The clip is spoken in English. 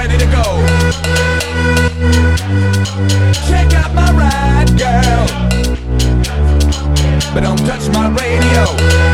ready to go. Check out my ride, girl. But don't touch my radio.